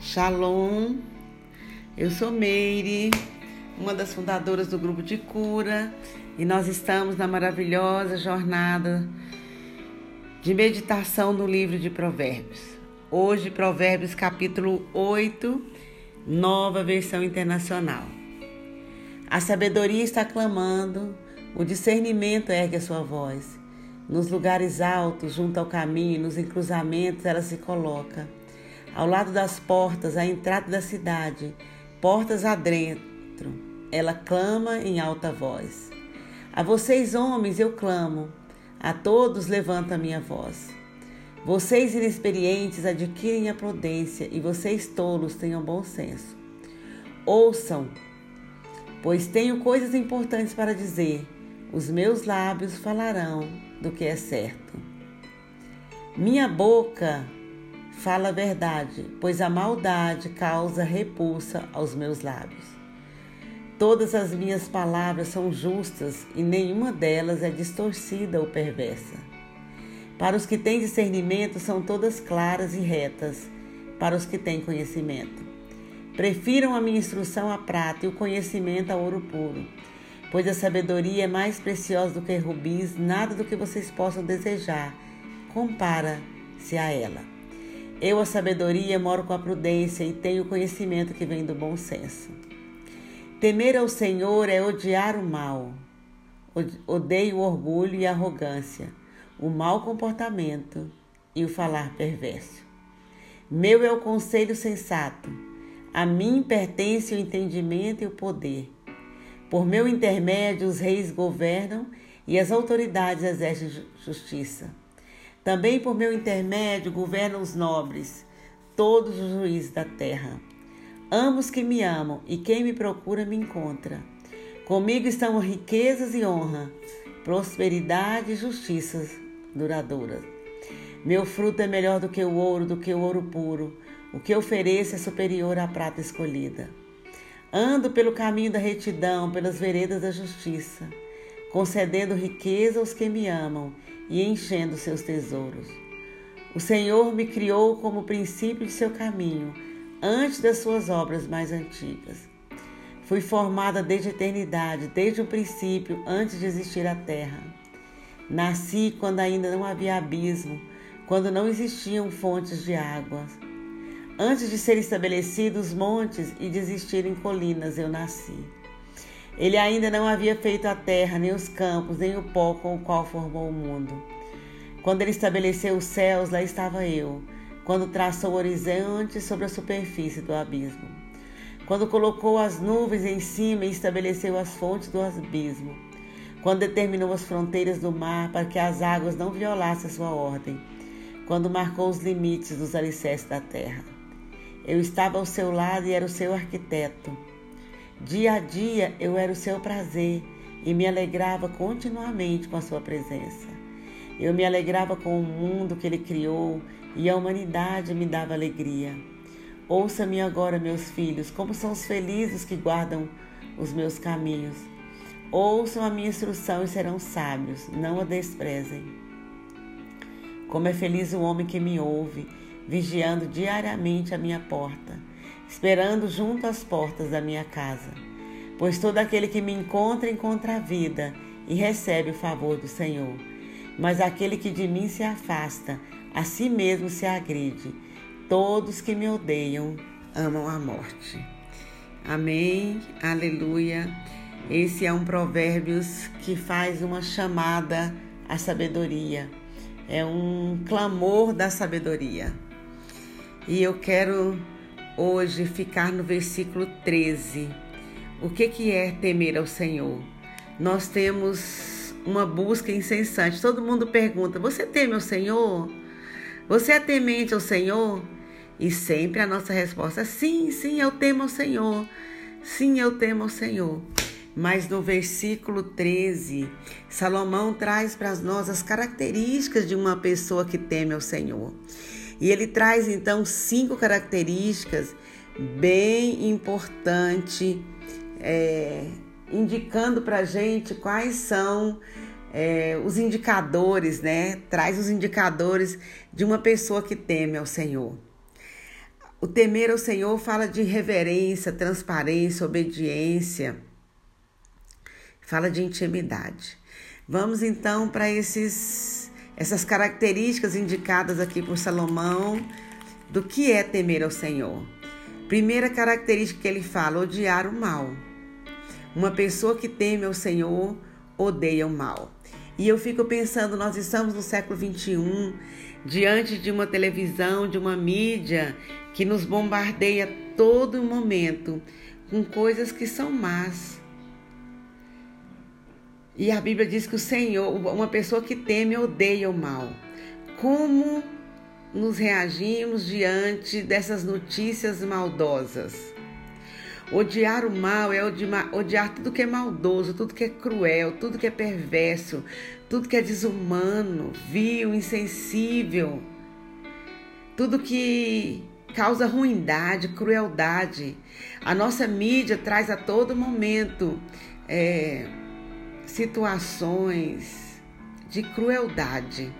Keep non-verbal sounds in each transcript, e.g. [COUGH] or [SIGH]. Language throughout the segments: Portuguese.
Shalom, eu sou Meire, uma das fundadoras do grupo de cura, e nós estamos na maravilhosa jornada de meditação no livro de Provérbios. Hoje, Provérbios capítulo 8, nova versão internacional. A sabedoria está clamando, o discernimento ergue a sua voz. Nos lugares altos, junto ao caminho, nos encruzamentos, ela se coloca ao lado das portas, à entrada da cidade, portas adentro, ela clama em alta voz. A vocês, homens, eu clamo, a todos levanto a minha voz. Vocês inexperientes adquirem a prudência e vocês tolos tenham bom senso. Ouçam, pois tenho coisas importantes para dizer. Os meus lábios falarão do que é certo. Minha boca Fala a verdade, pois a maldade causa repulsa aos meus lábios. Todas as minhas palavras são justas e nenhuma delas é distorcida ou perversa. Para os que têm discernimento, são todas claras e retas, para os que têm conhecimento. Prefiram a minha instrução à prata e o conhecimento ao ouro puro, pois a sabedoria é mais preciosa do que rubis, nada do que vocês possam desejar compara-se a ela. Eu, a sabedoria, moro com a prudência e tenho o conhecimento que vem do bom senso. Temer ao Senhor é odiar o mal. Odeio o orgulho e a arrogância, o mau comportamento e o falar perverso. Meu é o conselho sensato. A mim pertence o entendimento e o poder. Por meu intermédio, os reis governam e as autoridades exercem justiça. Também por meu intermédio governam os nobres, todos os juízes da terra. Amo os que me amam, e quem me procura me encontra. Comigo estão riquezas e honra, prosperidade e justiça duradouras. Meu fruto é melhor do que o ouro, do que o ouro puro. O que ofereço é superior à prata escolhida. Ando pelo caminho da retidão, pelas veredas da justiça, concedendo riqueza aos que me amam e enchendo seus tesouros. O Senhor me criou como princípio de seu caminho, antes das suas obras mais antigas. Fui formada desde a eternidade, desde o princípio, antes de existir a terra. Nasci quando ainda não havia abismo, quando não existiam fontes de águas. Antes de serem estabelecidos os montes e de existirem colinas, eu nasci. Ele ainda não havia feito a terra, nem os campos, nem o pó com o qual formou o mundo. Quando ele estabeleceu os céus, lá estava eu. Quando traçou o horizonte sobre a superfície do abismo. Quando colocou as nuvens em cima e estabeleceu as fontes do abismo. Quando determinou as fronteiras do mar para que as águas não violassem a sua ordem. Quando marcou os limites dos alicerces da terra. Eu estava ao seu lado e era o seu arquiteto. Dia a dia eu era o seu prazer e me alegrava continuamente com a sua presença. Eu me alegrava com o mundo que ele criou e a humanidade me dava alegria. Ouça-me agora, meus filhos, como são os felizes que guardam os meus caminhos. Ouçam a minha instrução e serão sábios, não a desprezem. Como é feliz o homem que me ouve, vigiando diariamente a minha porta esperando junto às portas da minha casa. Pois todo aquele que me encontra, encontra a vida e recebe o favor do Senhor. Mas aquele que de mim se afasta, a si mesmo se agride. Todos que me odeiam amam a morte. Amém, aleluia. Esse é um Provérbios que faz uma chamada à sabedoria, é um clamor da sabedoria. E eu quero hoje ficar no versículo 13. O que, que é temer ao Senhor? Nós temos uma busca incessante. Todo mundo pergunta: Você teme ao Senhor? Você é temente ao Senhor? E sempre a nossa resposta é sim, sim, eu temo ao Senhor. Sim, eu temo ao Senhor. Mas no versículo 13, Salomão traz para nós as características de uma pessoa que teme ao Senhor. E ele traz então cinco características bem importantes, é, indicando para gente quais são é, os indicadores, né? Traz os indicadores de uma pessoa que teme ao Senhor. o temer ao Senhor fala de reverência, transparência, obediência, fala de intimidade. Vamos então para esses essas características indicadas aqui por Salomão do que é temer ao Senhor. Primeira característica que ele fala: odiar o mal. Uma pessoa que teme ao Senhor odeia o mal. E eu fico pensando, nós estamos no século 21, diante de uma televisão, de uma mídia que nos bombardeia todo momento com coisas que são más. E a Bíblia diz que o Senhor, uma pessoa que teme, odeia o mal. Como nos reagimos diante dessas notícias maldosas? Odiar o mal é odiar tudo que é maldoso, tudo que é cruel, tudo que é perverso, tudo que é desumano, vil, insensível, tudo que causa ruindade, crueldade. A nossa mídia traz a todo momento é, situações de crueldade.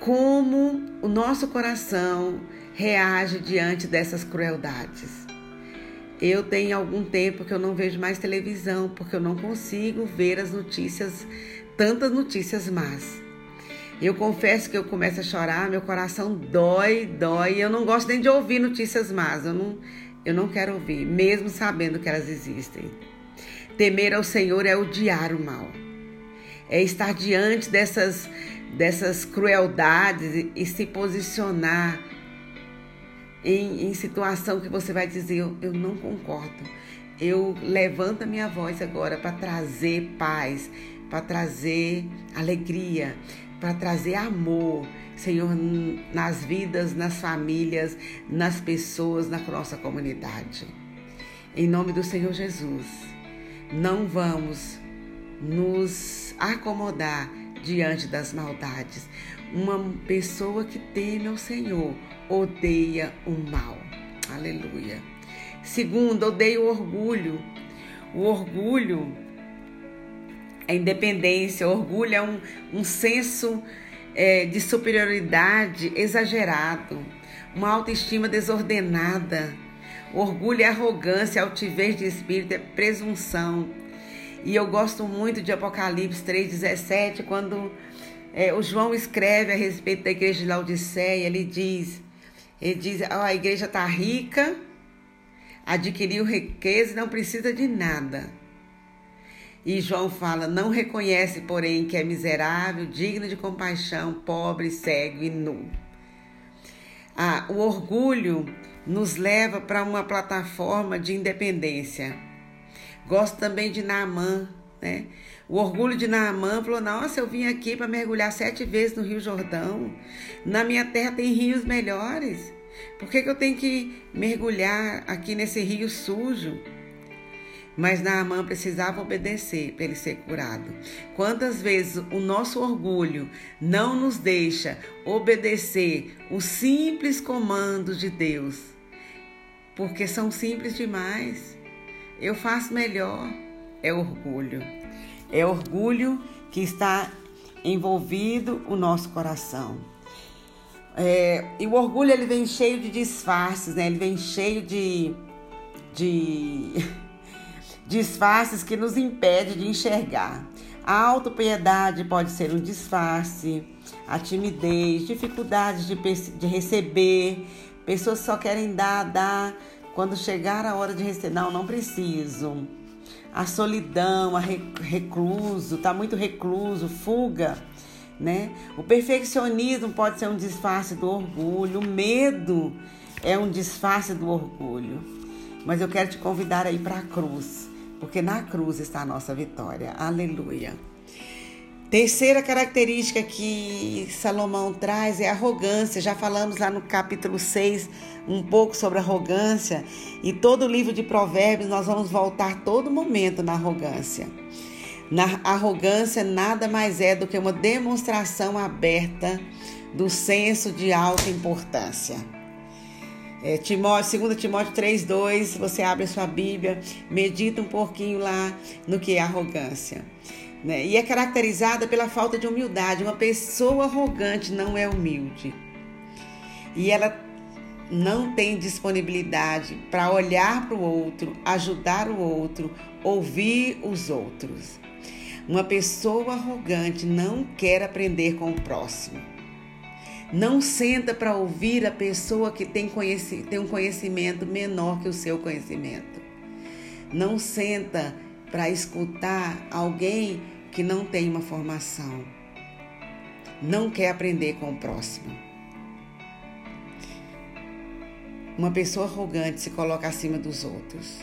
Como o nosso coração reage diante dessas crueldades? Eu tenho algum tempo que eu não vejo mais televisão, porque eu não consigo ver as notícias, tantas notícias más. Eu confesso que eu começo a chorar, meu coração dói, dói. Eu não gosto nem de ouvir notícias más. Eu não, eu não quero ouvir, mesmo sabendo que elas existem. Temer ao Senhor é odiar o mal. É estar diante dessas, dessas crueldades e se posicionar em, em situação que você vai dizer, eu, eu não concordo. Eu levanto a minha voz agora para trazer paz, para trazer alegria, para trazer amor, Senhor, nas vidas, nas famílias, nas pessoas, na nossa comunidade. Em nome do Senhor Jesus, não vamos nos acomodar diante das maldades. Uma pessoa que teme ao Senhor odeia o mal. Aleluia. Segundo, odeia o orgulho. O orgulho é independência, o orgulho é um, um senso é, de superioridade exagerado, uma autoestima desordenada. Orgulho é arrogância, altivez de espírito, é presunção. E eu gosto muito de Apocalipse 3,17, quando é, o João escreve a respeito da igreja de Laodiceia, ele diz: ele diz: oh, a igreja está rica, adquiriu riqueza e não precisa de nada. E João fala: não reconhece, porém, que é miserável, digno de compaixão, pobre, cego e nu. Ah, o orgulho nos leva para uma plataforma de independência. Gosto também de Naamã, né? O orgulho de Naamã falou: Nossa, eu vim aqui para mergulhar sete vezes no Rio Jordão. Na minha terra tem rios melhores. Por que, que eu tenho que mergulhar aqui nesse rio sujo? Mas Naamã precisava obedecer para ele ser curado. Quantas vezes o nosso orgulho não nos deixa obedecer os simples comandos de Deus? Porque são simples demais. Eu faço melhor. É orgulho. É orgulho que está envolvido o nosso coração. É, e o orgulho ele vem cheio de disfarces, né? Ele vem cheio de, de [LAUGHS] disfarces que nos impede de enxergar. A autopiedade pode ser um disfarce, a timidez, dificuldade de, de receber, pessoas só querem dar, dar, quando chegar a hora de receber, não, não preciso a solidão, a recluso, tá muito recluso, fuga, né? O perfeccionismo pode ser um disfarce do orgulho, o medo é um disfarce do orgulho. Mas eu quero te convidar aí para a cruz, porque na cruz está a nossa vitória. Aleluia. Terceira característica que Salomão traz é arrogância. Já falamos lá no capítulo 6 um pouco sobre arrogância. E todo o livro de Provérbios nós vamos voltar todo momento na arrogância. Na arrogância nada mais é do que uma demonstração aberta do senso de alta importância. É, Timóteo, 2 Timóteo 3,2, você abre a sua Bíblia, medita um pouquinho lá no que é arrogância. Né? E é caracterizada pela falta de humildade. Uma pessoa arrogante não é humilde. E ela não tem disponibilidade para olhar para o outro, ajudar o outro, ouvir os outros. Uma pessoa arrogante não quer aprender com o próximo. Não senta para ouvir a pessoa que tem, tem um conhecimento menor que o seu conhecimento. Não senta para escutar alguém que não tem uma formação. Não quer aprender com o próximo. Uma pessoa arrogante se coloca acima dos outros.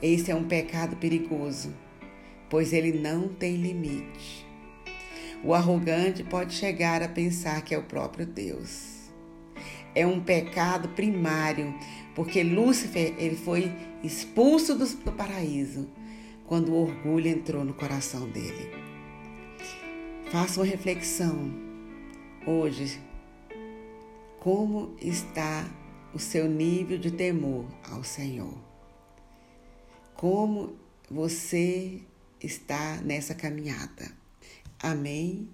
Esse é um pecado perigoso, pois ele não tem limite. O arrogante pode chegar a pensar que é o próprio Deus. É um pecado primário, porque Lúcifer ele foi expulso do paraíso quando o orgulho entrou no coração dele. Faça uma reflexão hoje como está o seu nível de temor ao Senhor. Como você está nessa caminhada. Amém.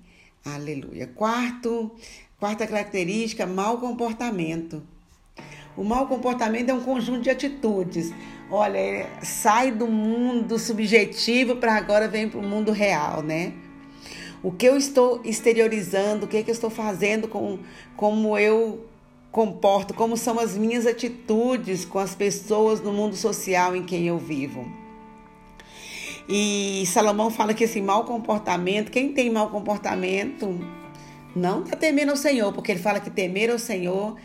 Aleluia. Quarto, quarta característica, mau comportamento. O mau comportamento é um conjunto de atitudes. Olha, sai do mundo subjetivo para agora vem para o mundo real, né? O que eu estou exteriorizando, o que, é que eu estou fazendo com como eu comporto, como são as minhas atitudes com as pessoas no mundo social em quem eu vivo. E Salomão fala que esse mau comportamento, quem tem mau comportamento, não está temendo ao Senhor, porque ele fala que temer ao Senhor,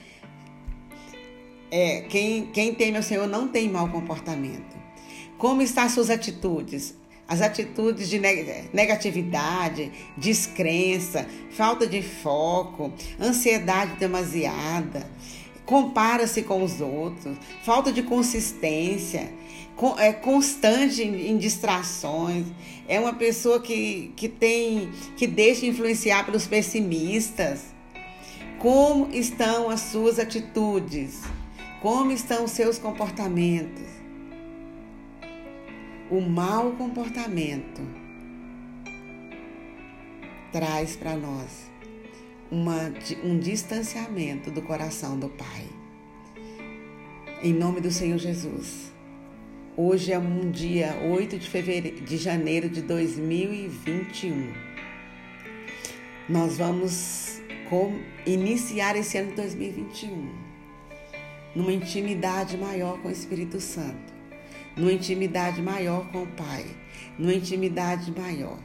é, quem, quem teme ao Senhor não tem mau comportamento. Como estão as suas atitudes? As atitudes de negatividade, descrença, falta de foco, ansiedade demasiada, compara-se com os outros, falta de consistência, é constante em distrações, é uma pessoa que, que tem que deixa influenciar pelos pessimistas. Como estão as suas atitudes? Como estão os seus comportamentos? O mau comportamento traz para nós uma, um distanciamento do coração do Pai. Em nome do Senhor Jesus. Hoje é um dia 8 de, fevereiro, de janeiro de 2021. Nós vamos iniciar esse ano de 2021 numa intimidade maior com o Espírito Santo numa intimidade maior com o Pai, numa intimidade maior.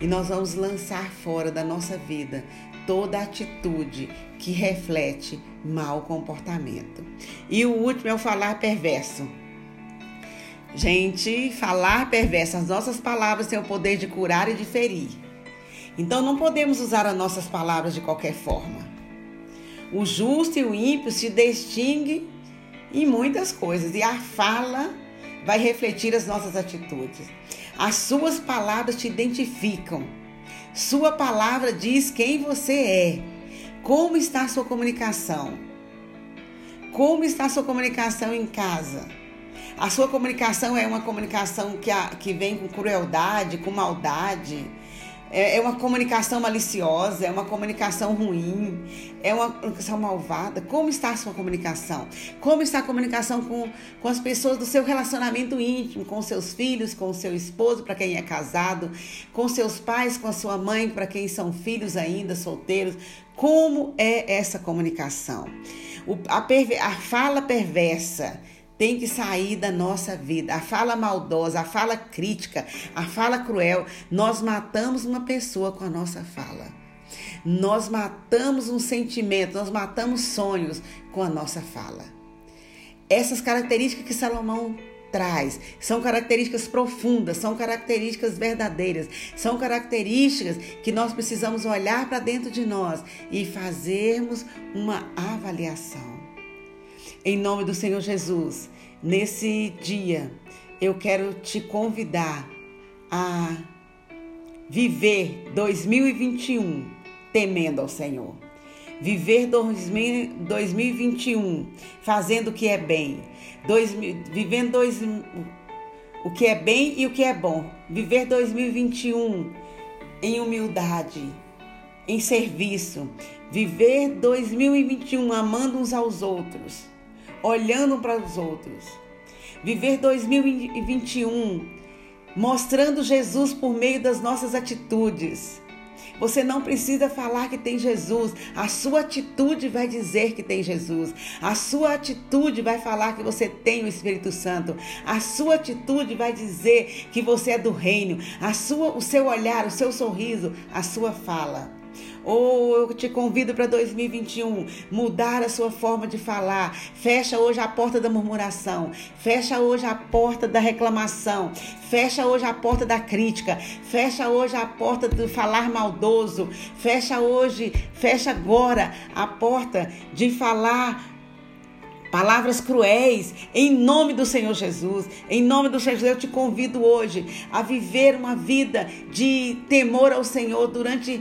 E nós vamos lançar fora da nossa vida toda atitude que reflete mau comportamento. E o último é o falar perverso. Gente, falar perverso, as nossas palavras têm o poder de curar e de ferir. Então não podemos usar as nossas palavras de qualquer forma. O justo e o ímpio se distinguem em muitas coisas e a fala vai refletir as nossas atitudes. As suas palavras te identificam. Sua palavra diz quem você é. Como está a sua comunicação? Como está a sua comunicação em casa? A sua comunicação é uma comunicação que, a, que vem com crueldade, com maldade é, é uma comunicação maliciosa, é uma comunicação ruim, é uma comunicação malvada. Como está a sua comunicação? Como está a comunicação com, com as pessoas do seu relacionamento íntimo, com seus filhos, com seu esposo, para quem é casado, com seus pais, com a sua mãe, para quem são filhos ainda, solteiros? Como é essa comunicação? O, a, perver, a fala perversa tem que sair da nossa vida. A fala maldosa, a fala crítica, a fala cruel. Nós matamos uma pessoa com a nossa fala. Nós matamos um sentimento, nós matamos sonhos com a nossa fala. Essas características que Salomão traz são características profundas, são características verdadeiras, são características que nós precisamos olhar para dentro de nós e fazermos uma avaliação. Em nome do Senhor Jesus, nesse dia, eu quero te convidar a viver 2021 temendo ao Senhor. Viver 2021 fazendo o que é bem. Dois, vivendo dois, o que é bem e o que é bom. Viver 2021 em humildade, em serviço. Viver 2021 amando uns aos outros, olhando para os outros. Viver 2021 mostrando Jesus por meio das nossas atitudes. Você não precisa falar que tem Jesus. A sua atitude vai dizer que tem Jesus. A sua atitude vai falar que você tem o Espírito Santo. A sua atitude vai dizer que você é do reino. A sua, o seu olhar, o seu sorriso, a sua fala. Ou eu te convido para 2021 mudar a sua forma de falar. Fecha hoje a porta da murmuração. Fecha hoje a porta da reclamação. Fecha hoje a porta da crítica. Fecha hoje a porta do falar maldoso. Fecha hoje, fecha agora a porta de falar palavras cruéis, em nome do Senhor Jesus. Em nome do Senhor Jesus, eu te convido hoje a viver uma vida de temor ao Senhor durante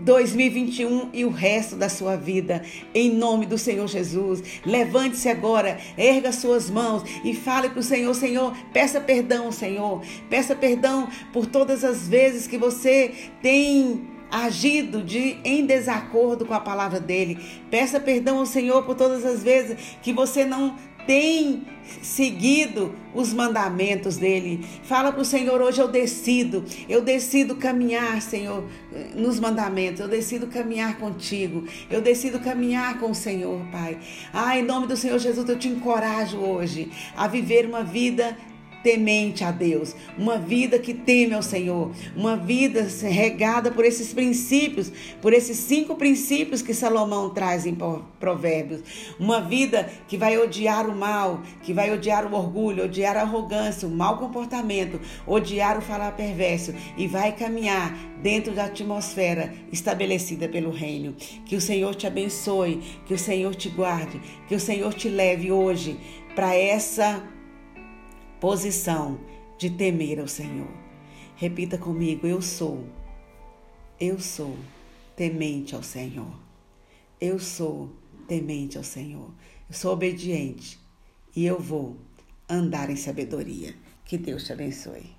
2021 e o resto da sua vida, em nome do Senhor Jesus. Levante-se agora, erga suas mãos e fale para o Senhor: Senhor, peça perdão, Senhor, peça perdão por todas as vezes que você tem agido de em desacordo com a palavra dele. Peça perdão ao Senhor por todas as vezes que você não tem seguido os mandamentos dele. Fala para o Senhor, hoje eu decido, eu decido caminhar, Senhor, nos mandamentos, eu decido caminhar contigo, eu decido caminhar com o Senhor, Pai. Ah, em nome do Senhor Jesus, eu te encorajo hoje a viver uma vida temente a Deus, uma vida que teme ao Senhor, uma vida regada por esses princípios, por esses cinco princípios que Salomão traz em Provérbios, uma vida que vai odiar o mal, que vai odiar o orgulho, odiar a arrogância, o mau comportamento, odiar o falar perverso e vai caminhar dentro da atmosfera estabelecida pelo reino. Que o Senhor te abençoe, que o Senhor te guarde, que o Senhor te leve hoje para essa posição de temer ao Senhor. Repita comigo: Eu sou, eu sou temente ao Senhor. Eu sou temente ao Senhor. Eu sou obediente e eu vou andar em sabedoria. Que Deus te abençoe.